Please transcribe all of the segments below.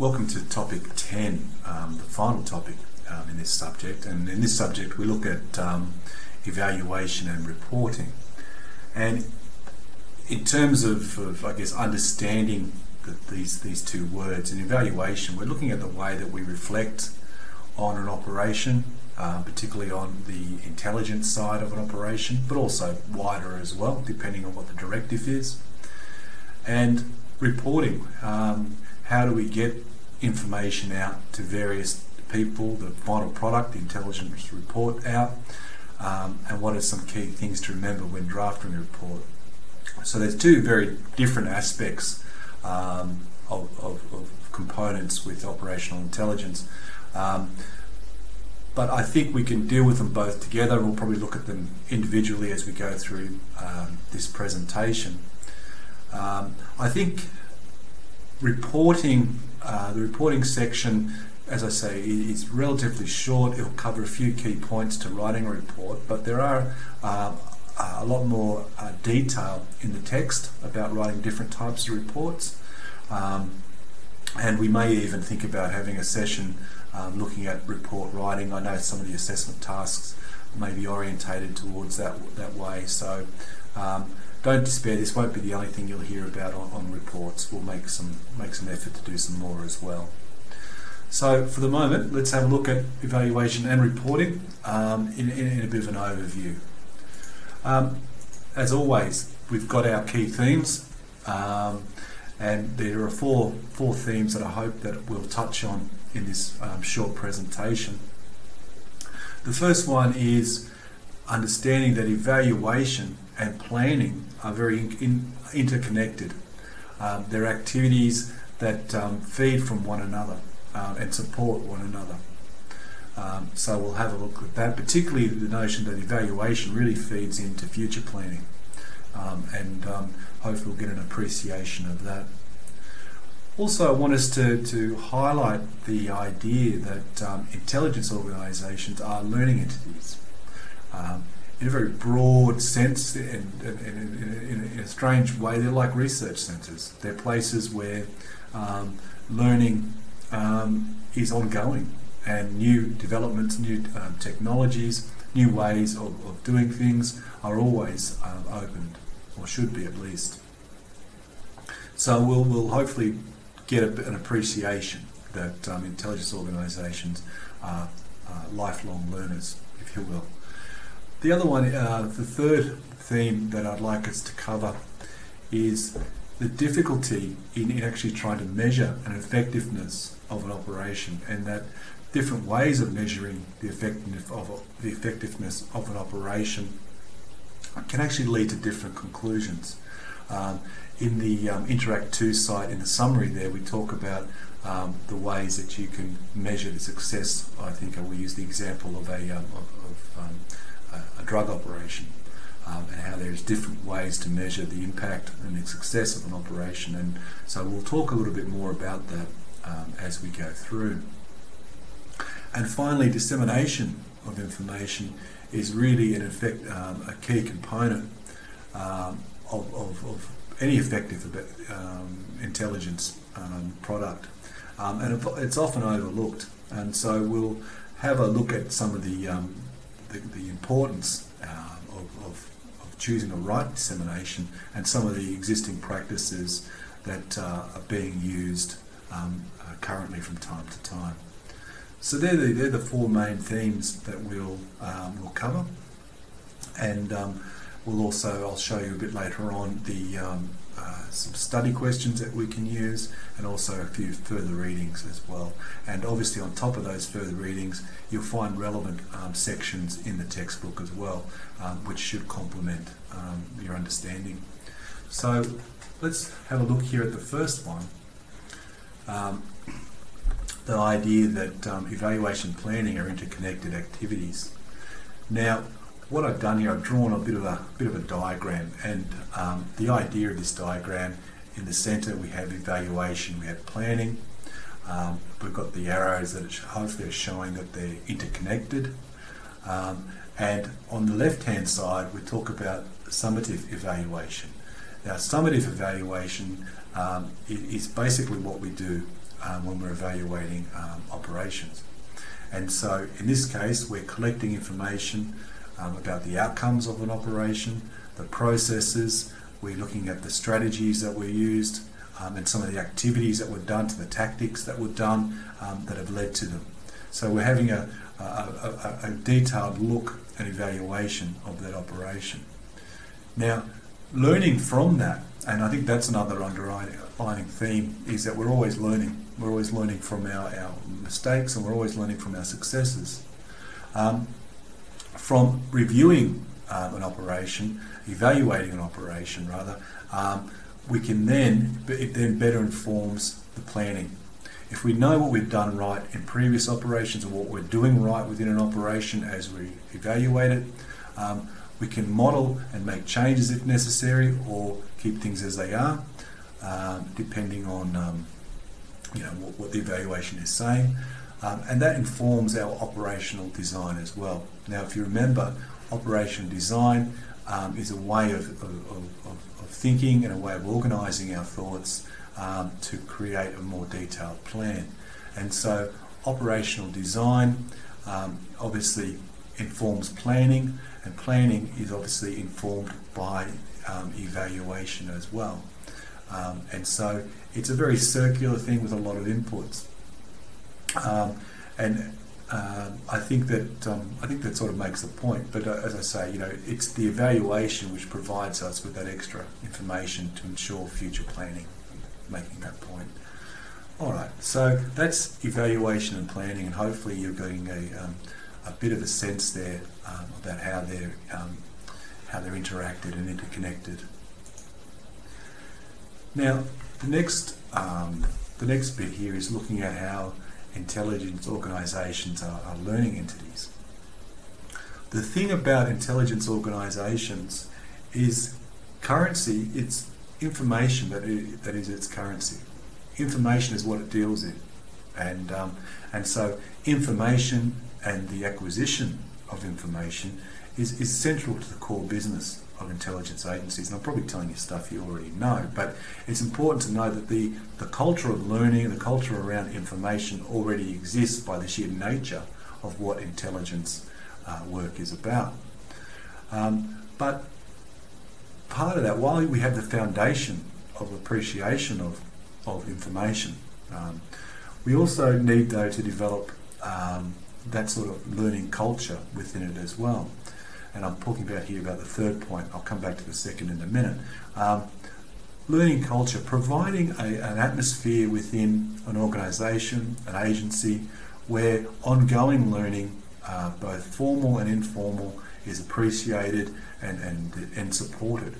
welcome to topic 10, um, the final topic um, in this subject. And in this subject, we look at um, evaluation and reporting. And in terms of, of I guess, understanding the, these, these two words, in evaluation, we're looking at the way that we reflect on an operation, uh, particularly on the intelligence side of an operation, but also wider as well, depending on what the directive is. And reporting, um, how do we get information out to various people, the final product, the intelligence report out, um, and what are some key things to remember when drafting a report. So there's two very different aspects um, of, of, of, components with operational intelligence. Um, but I think we can deal with them both together. We'll probably look at them individually as we go through um, this presentation. Um, I think reporting, uh, the reporting section, as I say, is relatively short. It'll cover a few key points to writing a report, but there are uh, a lot more uh, detail in the text about writing different types of reports. Um, and we may even think about having a session um, looking at report writing. I know some of the assessment tasks may be orientated towards that that way. So um, don't despair. This won't be the only thing you'll hear about on, on, reports. We'll make some make some effort to do some more as well. So for the moment, let's have a look at evaluation and reporting um, in, in, in, a bit of an overview. Um, as always, we've got our key themes, um, and there are four four themes that I hope that we'll touch on in this um, short presentation. The first one is understanding that evaluation and planning are very in, in, interconnected. Um, they're activities that um, feed from one another um, and support one another. Um, so we'll have a look at that, particularly the notion that evaluation really feeds into future planning. Um, and um, hopefully we'll get an appreciation of that. Also, I want us to, to highlight the idea that intelligence organisations are learning entities. Um, in a very broad sense, and in, in, in, in, a strange way, they're like research centres. They're places where um, learning um, is ongoing and new developments, new um, technologies, new ways of, of, doing things are always um, opened, or should be at least. So we'll, we'll hopefully get a, an appreciation that um, intelligence organisations are uh, lifelong learners, if you will. The other one, uh, the third theme that I'd like us to cover is the difficulty in, in actually trying to measure an effectiveness of an operation and that different ways of measuring the effectiveness of, the effectiveness of an operation can actually lead to different conclusions. Um, in the um, Interact 2 site, in the summary there, we talk about um, the ways that you can measure the success. I think will use the example of a, um, of, of um, a, drug operation um, and how there's different ways to measure the impact and the success of an operation. And so we'll talk a little bit more about that um, as we go through. And finally, dissemination of information is really in effect a key component of, of, of any effective um, intelligence um, product. Um, and it's often overlooked. And so we'll have a look at some of the, um, the, the, importance uh, of, of, of, choosing the right dissemination and some of the existing practices that uh, are being used um, uh, currently from time to time. So they're the, they're the four main themes that we'll, um, we'll cover. And We'll also, I'll show you a bit later on, the um, uh, some study questions that we can use and also a few further readings as well. And obviously on top of those further readings, you'll find relevant um, sections in the textbook as well, um, which should complement um, your understanding. So let's have a look here at the first one. Um, the idea that um, evaluation planning are interconnected activities. Now, what I've done here, I've drawn a bit of a bit of a diagram, and um, the idea of this diagram in the centre we have evaluation, we have planning. Um, we've got the arrows that hopefully are showing that they're interconnected. Um, and on the left-hand side, we talk about summative evaluation. Now, summative evaluation um, is basically what we do um, when we're evaluating um, operations. And so in this case, we're collecting information um, about the outcomes of an operation, the processes, we're looking at the strategies that were used um, and some of the activities that were done, to the tactics that were done um, that have led to them. So we're having a, a, a, a detailed look and evaluation of that operation. Now, learning from that, and I think that's another underlying theme, is that we're always learning. We're always learning from our, our mistakes and we're always learning from our successes. Um, from reviewing um, an operation, evaluating an operation rather, um, we can then, it then better informs the planning. If we know what we've done right in previous operations or what we're doing right within an operation as we evaluate it, um, we can model and make changes if necessary or keep things as they are, um, depending on um, you know what, what, the evaluation is saying. Um, and that informs our operational design as well. Now, if you remember, operational design um, is a way of, of, of, of, thinking and a way of organising our thoughts um, to create a more detailed plan. And so, operational design um, obviously informs planning, and planning is obviously informed by um, evaluation as well. Um, and so, it's a very circular thing with a lot of inputs. Um, and um, I think that um, I think that sort of makes the point. But uh, as I say, you know, it's the evaluation which provides us with that extra information to ensure future planning. Making that point. All right, so that's evaluation and planning, and hopefully you're getting a, um, a bit of a sense there um, about how they're um, how they're interacted and interconnected. Now, the next the next bit here is looking at how intelligence organisations are, are learning entities. The thing about intelligence organisations is currency, it's information that is, that is its currency. Information is what it deals in. And, um, and so information and the acquisition of information is, is central to the core business of intelligence agencies. And I'm probably telling you stuff you already know, but it's important to know that the, the culture of learning, the culture around information already exists by the sheer nature of what intelligence uh, work is about. Um, but part of that, while we have the foundation of appreciation of, of information, um, we also need though to develop um, that sort of learning culture within it as well and I'm talking about here about the third point. I'll come back to the second in a minute. Um, learning culture, providing a, an atmosphere within an organisation, an agency, where ongoing learning, uh, both formal and informal, is appreciated and, and, and supported.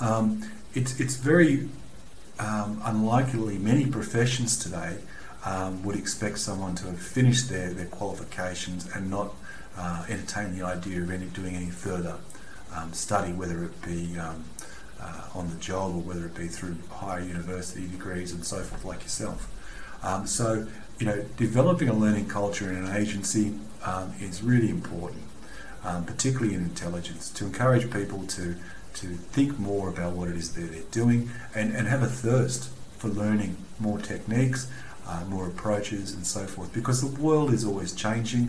Um, it's, it's very um, unlikely many professions today um, would expect someone to have finished their, their qualifications and not uh, entertain the idea of any, doing any further um, study, whether it be um, uh, on the job or whether it be through higher university degrees and so forth, like yourself. Um, so, you know, developing a learning culture in an agency um, is really important, um, particularly in intelligence, to encourage people to to think more about what it is that they're doing and, and have a thirst for learning more techniques, uh, more approaches, and so forth, because the world is always changing.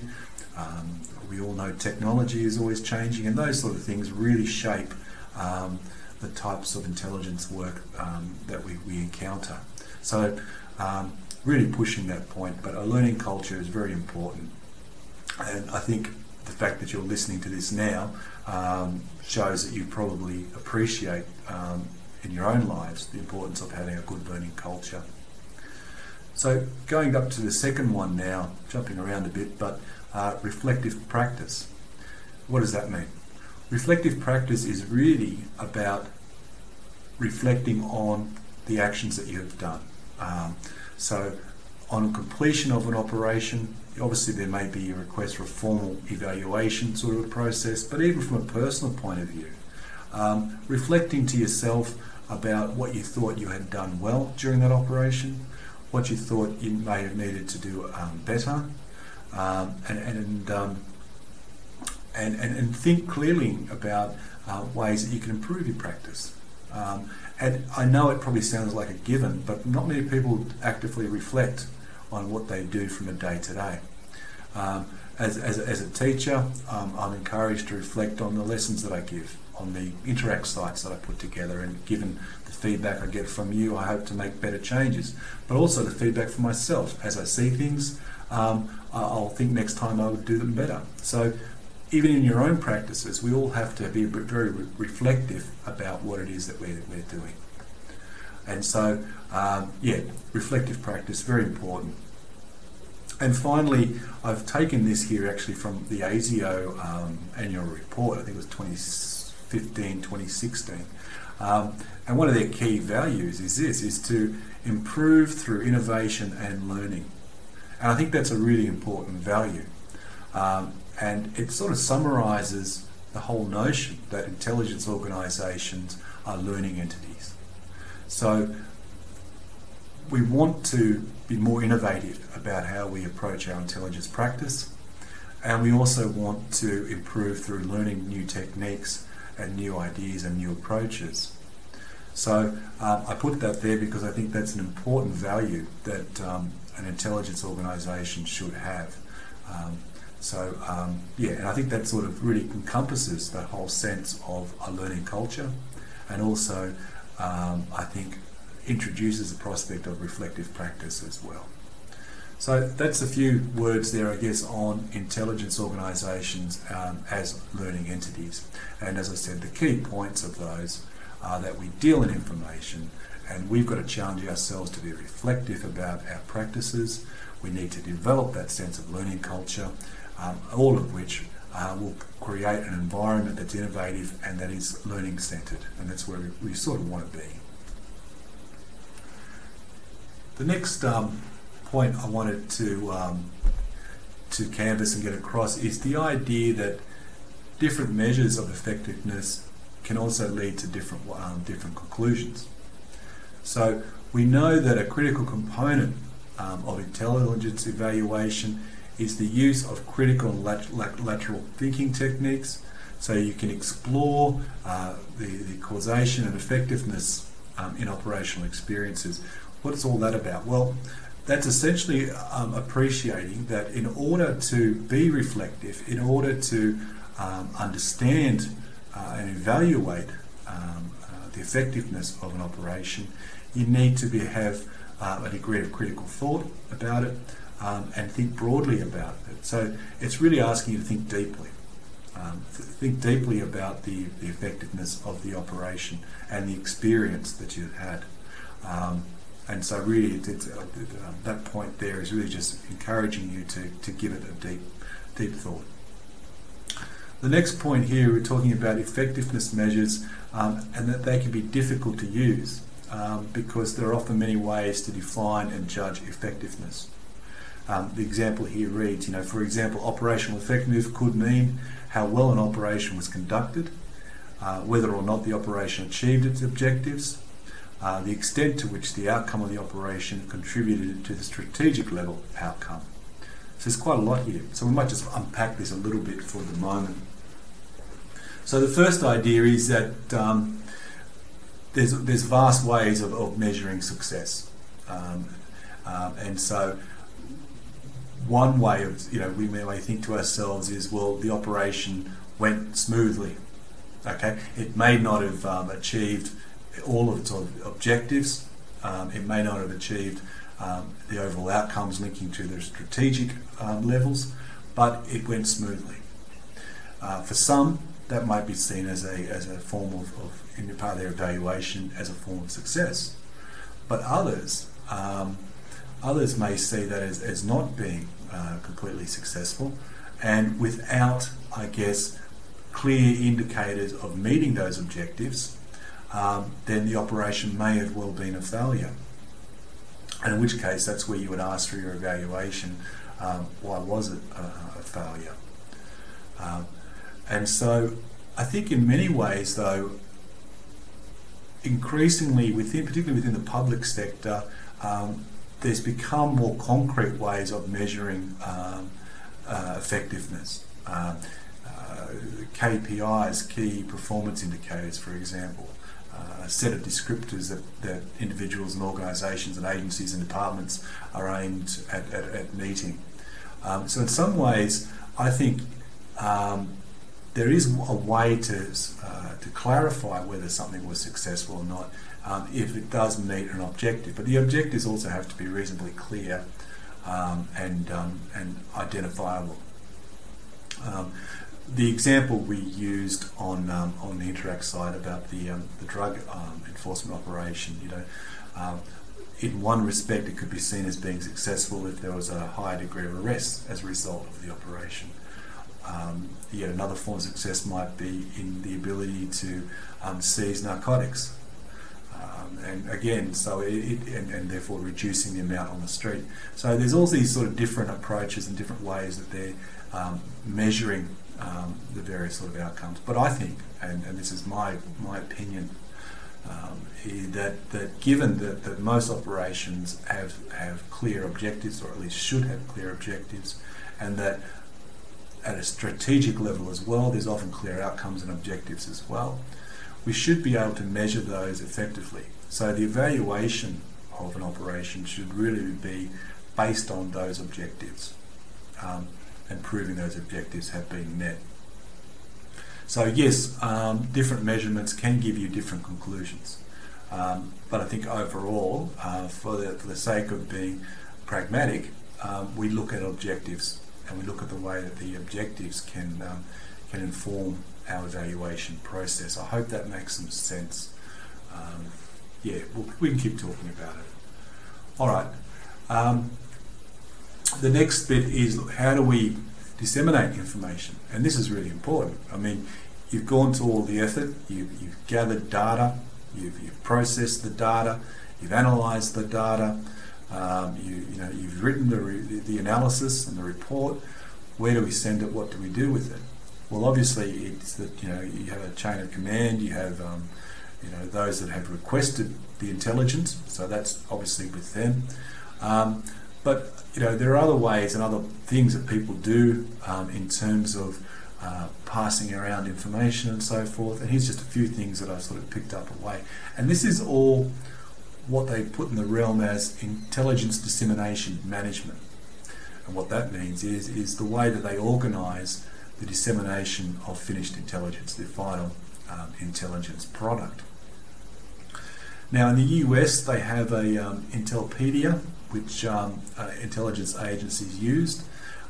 Um, we all know technology is always changing, and those sort of things really shape um, the types of intelligence work um, that we, we encounter. So, um, really pushing that point, but a learning culture is very important. And I think the fact that you're listening to this now um, shows that you probably appreciate um, in your own lives the importance of having a good learning culture. So, going up to the second one now, jumping around a bit, but uh, reflective practice. What does that mean? Reflective practice is really about reflecting on the actions that you have done. Um, so, on completion of an operation, obviously there may be a request for a formal evaluation sort of process, but even from a personal point of view, um, reflecting to yourself about what you thought you had done well during that operation, what you thought you may have needed to do um, better, um, and and, um, and, and, and think clearly about uh, ways that you can improve your practice. Um, And I know it probably sounds like a given, but not many people actively reflect on what they do from a day to day. Um, as, as, as, a teacher, um, I'm encouraged to reflect on the lessons that I give, on the interact sites that I put together, and given the feedback I get from you, I hope to make better changes. But also the feedback from myself. As I see things, um, I'll think next time I would do them better. So even in your own practices, we all have to be very reflective about what it is that we're, we're doing. And so, um, yeah, reflective practice, very important. And finally, I've taken this here actually from the ASIO um, annual report, I think it was 2015, 2016. Um, and one of their key values is this, is to improve through innovation and learning. And I think that's a really important value. Um, and it sort of summarises the whole notion that intelligence organisations are learning entities. So we want to be more innovative about how we approach our intelligence practice, and we also want to improve through learning new techniques and new ideas and new approaches. So um, I put that there because I think that's an important value that um, an intelligence organisation should have. Um, so um, yeah, and I think that sort of really encompasses that whole sense of a learning culture, and also um, I think introduces the prospect of reflective practice as well. So that's a few words there, I guess, on intelligence organisations um, as learning entities. And as I said, the key points of those are that we deal in information and we've got to challenge ourselves to be reflective about our practices. We need to develop that sense of learning culture, um, all of which uh, will create an environment that's innovative and that is learning centred, and that's where we, we, sort of want to be. The next um, point I wanted to um, to canvas and get across is the idea that different measures of effectiveness can also lead to different um, different conclusions. So we know that a critical component um, of intelligence evaluation is the use of critical lat- lat- lateral thinking techniques. So you can explore uh, the, the causation and effectiveness um, in operational experiences. What's all that about? Well, that's essentially um, appreciating that in order to be reflective, in order to um, understand uh, and evaluate um, uh, the effectiveness of an operation, you need to be, have uh, a degree of critical thought about it um, and think broadly about it. So it's really asking you to think deeply. Um, think deeply about the, the effectiveness of the operation and the experience that you've had. Um, and so really it, it, uh, uh, that point there is really just encouraging you to, to give it a deep, deep thought. The next point here, we're talking about effectiveness measures um, and that they can be difficult to use um, because there are often many ways to define and judge effectiveness. Um, the example here reads, you know, for example, operational effectiveness could mean how well an operation was conducted, uh, whether or not the operation achieved its objectives, uh, the extent to which the outcome of the operation contributed to the strategic level outcome. So there's quite a lot here. So we might just unpack this a little bit for the moment. So the first idea is that um, there's there's vast ways of, of measuring success, um, um, and so one way of you know we may think to ourselves is well the operation went smoothly. Okay, it may not have um, achieved all of its objectives. Um, it may not have achieved um, the overall outcomes linking to the strategic um, levels, but it went smoothly. Uh, for some, that might be seen as a, as a form of, of, in part of their evaluation, as a form of success. But others, um, others may see that as, as not being uh, completely successful and without, I guess, clear indicators of meeting those objectives um, then the operation may have well been a failure. And in which case, that's where you would ask for your evaluation um, why was it a, a failure? Um, and so I think in many ways, though, increasingly within, particularly within the public sector, um, there's become more concrete ways of measuring um, uh, effectiveness. Uh, uh, KPIs, key performance indicators, for example, uh, a set of descriptors that, that individuals and organisations and agencies and departments are aimed at, at, at meeting. Um, so in some ways, I think um, there is a way to uh, to clarify whether something was successful or not um, if it does meet an objective. But the objectives also have to be reasonably clear um, and um, and identifiable. Um, the example we used on um, on the Interact side about the um, the drug enforcement operation, you know, in one respect, it could be seen as being successful if there was a higher degree of arrests as a result of the operation. Um, yet another form of success might be in the ability to um, seize narcotics. Um, and again, so it, it and, and, therefore reducing the amount on the street. So there's all these sort of different approaches and different ways that they're um, measuring um, the various sort of outcomes. But I think, and, and this is my my opinion, um, that that given that, that most operations have have clear objectives, or at least should have clear objectives, and that at a strategic level as well, there's often clear outcomes and objectives as well. We should be able to measure those effectively. So the evaluation of an operation should really be based on those objectives um, and proving those objectives have been met. So yes, um, different measurements can give you different conclusions. Um, but I think overall, uh, for, the, for the sake of being pragmatic, um, we look at objectives and we look at the way that the objectives can um, can inform our evaluation process. I hope that makes some sense. Um, yeah, we'll, we can keep talking about it. All right. The next bit is how do we disseminate information? And this is really important. I mean, you've gone to all the effort, you've, you've gathered data, you've, you've processed the data, you've analysed the data, um, you, you know, you've written the, re- the analysis and the report. Where do we send it? What do we do with it? Well, obviously, it's that you know you have a chain of command. You have um, you know those that have requested the intelligence, so that's obviously with them. Um, but you know there are other ways and other things that people do um, in terms of uh, passing around information and so forth. And here's just a few things that I've sort of picked up away. And this is all what they put in the realm as intelligence dissemination management. And what that means is, is the way that they organise the dissemination of finished intelligence, the final um, intelligence product. Now, in the US, they have a um, Intellipedia, which um, uh, intelligence agencies used.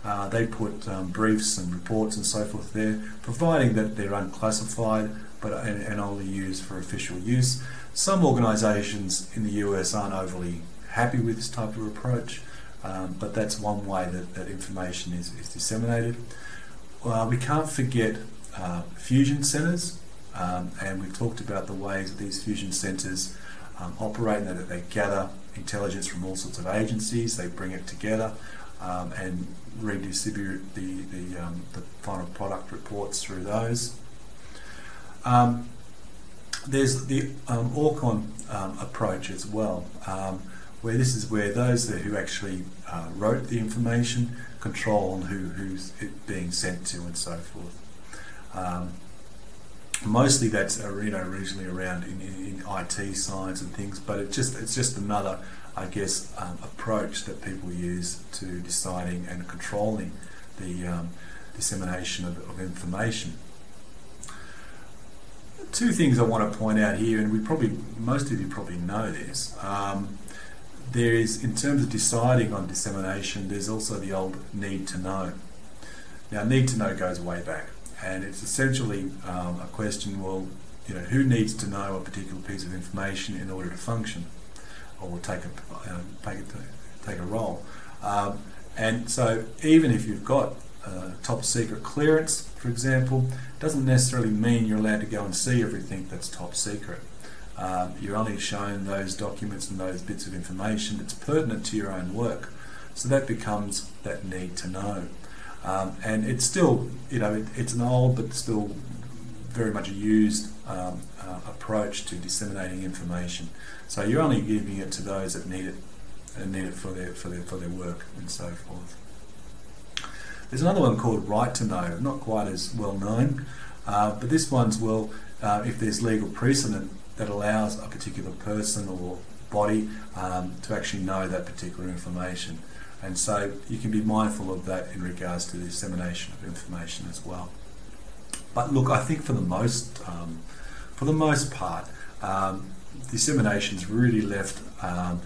Uh, they put um, briefs and reports and so forth there, providing that they're unclassified but and, and only used for official use. Some organisations in the US aren't overly happy with this type of approach, um, but that's one way that, that information is, is disseminated. Well, we can't forget uh, fusion centres, um, and we've talked about the ways that these fusion centres um, operate and that they gather intelligence from all sorts of agencies, they bring it together um, and redistribute the, the, um, the final product reports through those. Um, there's the um, ORCON um, approach as well, um, where this is where those who actually uh, wrote the information control on who, who's being sent to and so forth. Mostly that's uh, you know originally around in, in, in, IT science and things, but it just it's just another I guess um, approach that people use to deciding and controlling the um, dissemination of, of information two things I want to point out here, and we probably most of you probably know this. Um, there is, in terms of deciding on dissemination, there's also the old need to know. Now, need to know goes way back, and it's essentially um, a question: well, you know, who needs to know a particular piece of information in order to function, or take a um, take a, take a role? Um, and so, even if you've got uh, top secret clearance, for example, doesn't necessarily mean you're allowed to go and see everything that's top secret. Um, you're only shown those documents and those bits of information that's pertinent to your own work. So that becomes that need to know. Um, and it's still, you know, it, it's an old but still very much used um, uh, approach to disseminating information. So you're only giving it to those that need it and need it for their for their for their work and so forth. There's another one called Right to Know, not quite as well known, uh, but this one's well, uh, if there's legal precedent that allows a particular person or body um, to actually know that particular information. And so you can be mindful of that in regards to the dissemination of information as well. But look, I think for the most, um, for the most part, um, dissemination is really left um,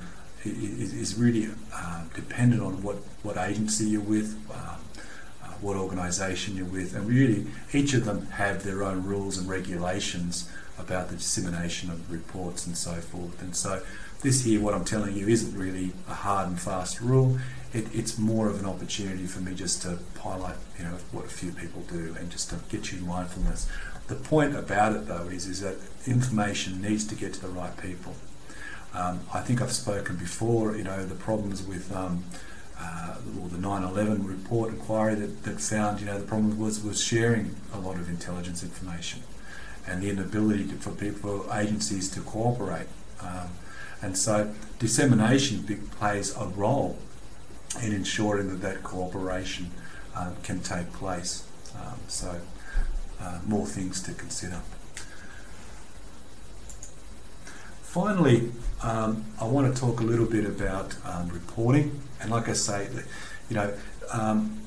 is, is, really uh, dependent on what, what agency you're with, um, uh, what organisation you're with, and really each of them have their own rules and regulations about the dissemination of reports and so forth. And so this here, what I'm telling you, isn't really a hard and fast rule. It, it's more of an opportunity for me just to highlight, you know, what a few people do and just to get you in mindfulness. The point about it, though, is is that information needs to get to the right people. Um, I think I've spoken before, you know, the problems with um, uh, the 9/11 report inquiry that, that found, you know, the problem was was sharing a lot of intelligence information and the inability to, for people, agencies to cooperate. Um, and so dissemination plays a role in ensuring that that cooperation um, can take place. Um, so uh, more things to consider. Finally, um, I want to talk a little bit about um, reporting. And like I say, you know, um,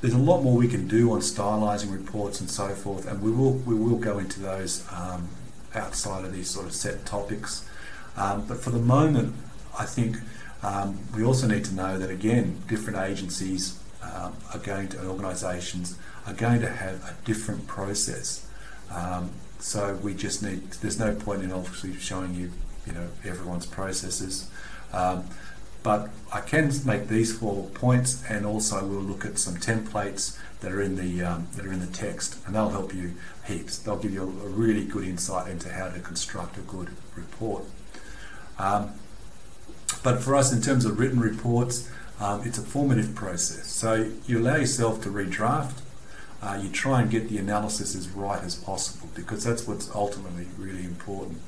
there's a lot more we can do on stylising reports and so forth, and we will we will go into those um, outside of these sort of set topics. But for the moment, I think um, we also need to know that again, different agencies um, are going to, and organisations are going to have a different process. Um, so we just need. There's no point in obviously showing you, you know, everyone's processes. Um, but I can make these four points, and also we'll look at some templates that are in the um, that are in the text, and they'll help you heaps. They'll give you a, a really good insight into how to construct a good report. Um, but for us, in terms of written reports, um, it's a formative process. So you allow yourself to redraft. Uh, you try and get the analysis as right as possible because that's what's ultimately really important.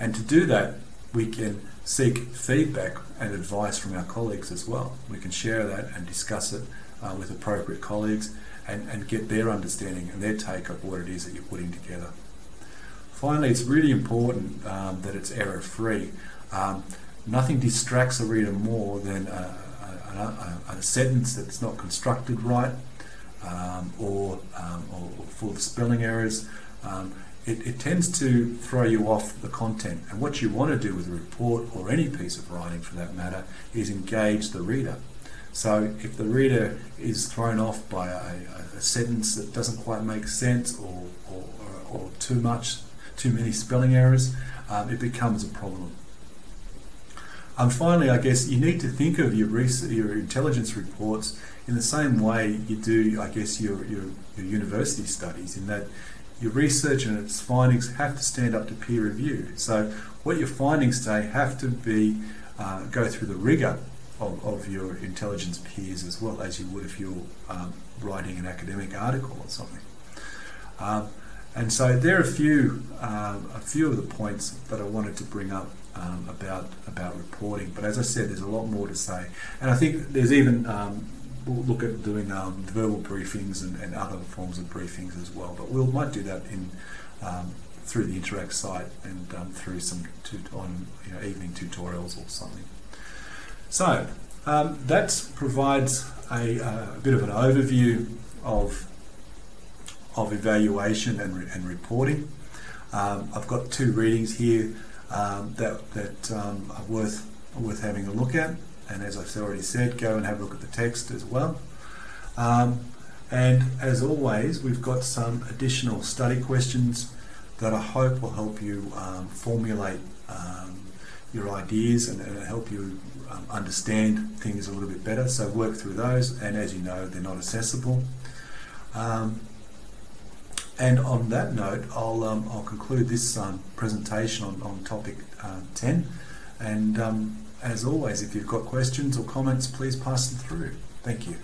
And to do that, we can seek feedback and advice from our colleagues as well. We can share that and discuss it uh, with appropriate colleagues and, and get their understanding and their take of what it is that you're putting together. Finally, it's really important um, that it's error free. Um, nothing distracts a reader more than a, a, a, a sentence that's not constructed right um, or, um, or, full of spelling errors. Um, it, it, tends to throw you off the content. And what you want to do with a report or any piece of writing for that matter is engage the reader. So if the reader is thrown off by a, a sentence that doesn't quite make sense or, or, or too much too many spelling errors, um, it becomes a problem. And finally, I guess you need to think of your your intelligence reports in the same way you do, I guess, your, your, your university studies, in that your research and its findings have to stand up to peer review. So what your findings say have to be uh, go through the rigor of, of, your intelligence peers as well as you would if you're um, writing an academic article or something. Um, and so there are a few, um, a few of the points that I wanted to bring up um, about about reporting. But as I said, there's a lot more to say, and I think there's even um, we'll look at doing um, verbal briefings and, and, other forms of briefings as well. But we we'll, might do that in um, through the Interact site and um, through some tut- on you know, evening tutorials or something. So that provides a, uh, a bit of an overview of of evaluation and, re- and reporting. Um, I've got two readings here um, that, that um, are worth, worth having a look at. And as I've already said, go and have a look at the text as well. Um, and as always, we've got some additional study questions that I hope will help you um, formulate um, your ideas and, help you um, understand things a little bit better. So work through those, and as you know, they're not accessible. Um, and on that note, I'll, um, I'll conclude this um, presentation on, on topic uh, 10. And um, as always, if you've got questions or comments, please pass them through. Thank you.